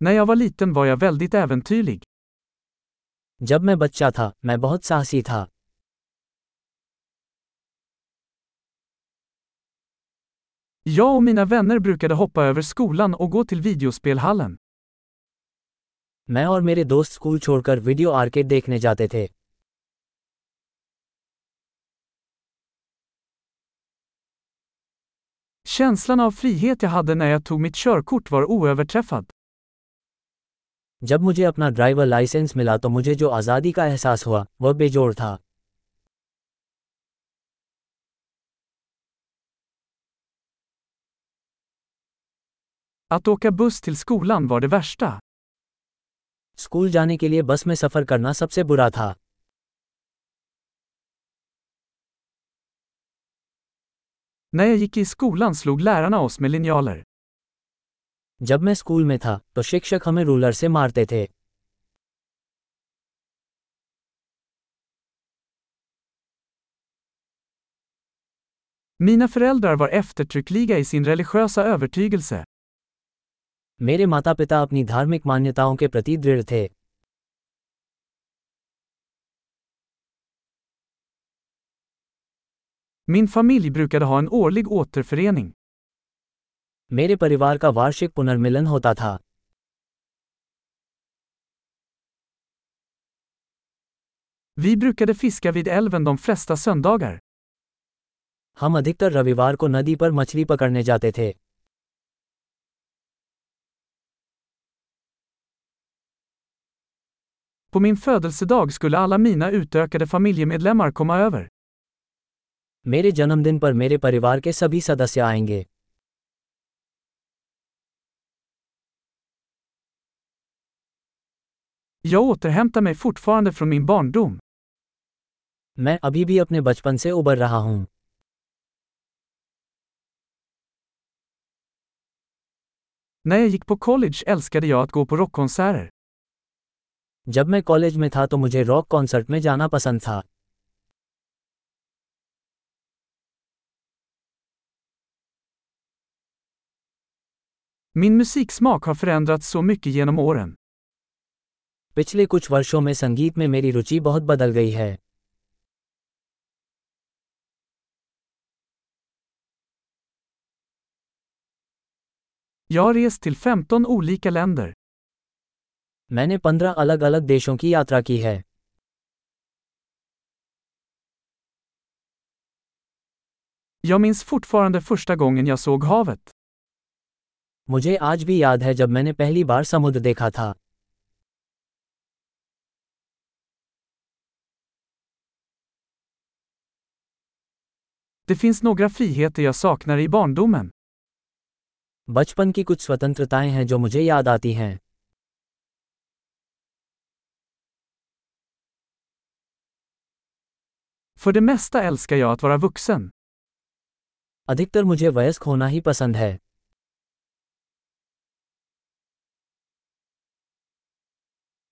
När jag var liten var jag väldigt äventyrlig. जब मैं बच्चा था मैं बहुत साहसी था Jag och mina vänner brukade hoppa över skolan och gå till videospelhallen. मैं और मेरे दोस्त स्कूल छोड़कर वीडियो आर्केड देखने जाते थे Känslan av frihet jag hade när jag tog mitt körkort var oöverträffad. जब मुझे अपना ड्राइवर लाइसेंस मिला तो मुझे जो आज़ादी का एहसास हुआ वह बेजोड़ था Att åka buss till skolan var det värsta. School जाने के लिए बस में सफ़र करना सबसे बुरा था När jag gick i skolan slog lärarna oss med linjaler. जब मैं स्कूल में था तो शिक्षक हमें रूलर से मारते थे Mina föräldrar var eftertryckliga i sin religiösa övertygelse. मेरे माता पिता अपनी धार्मिक मान्यताओं के प्रति दृढ़ थे Min familj brukade ha en årlig återförening. मेरे परिवार का वार्षिक पुनर्मिलन होता था Vi brukade fiska vid älven de flesta söndagar. हम अधिकतर रविवार को नदी पर मछली पकड़ने जाते थे På min födelsedag skulle alla mina utökade familjemedlemmar komma över. मेरे जन्मदिन पर मेरे परिवार के सभी सदस्य आएँगे Jag återhämtar mig fortfarande från min barndom. मैं अभी भी अपने बचपन से उबर रहा हूँ När jag gick på college älskade jag att gå på rockkonserter. जब मैं कॉलेज में था तो मुझे रॉक कॉन्सर्ट में जाना पसंद था Min musiksmak har förändrats så mycket genom åren. पिछले कुछ वर्षों में संगीत में मेरी रुचि बहुत बदल गई है Jag har rest till 15 olika länder. मैंने पंद्रह अलग अलग देशों की यात्रा की है Jag minns fortfarande första gången jag såg havet. मुझे आज भी याद है जब मैंने पहली बार समुद्र देखा था Det finns några friheter jag saknar i barndomen. बचपन की कुछ स्वतंत्रताएँ हैं जो मुझे याद आती हैं För det mesta älskar jag att vara vuxen. अधिकतर मुझे वयस्क होना ही पसंद है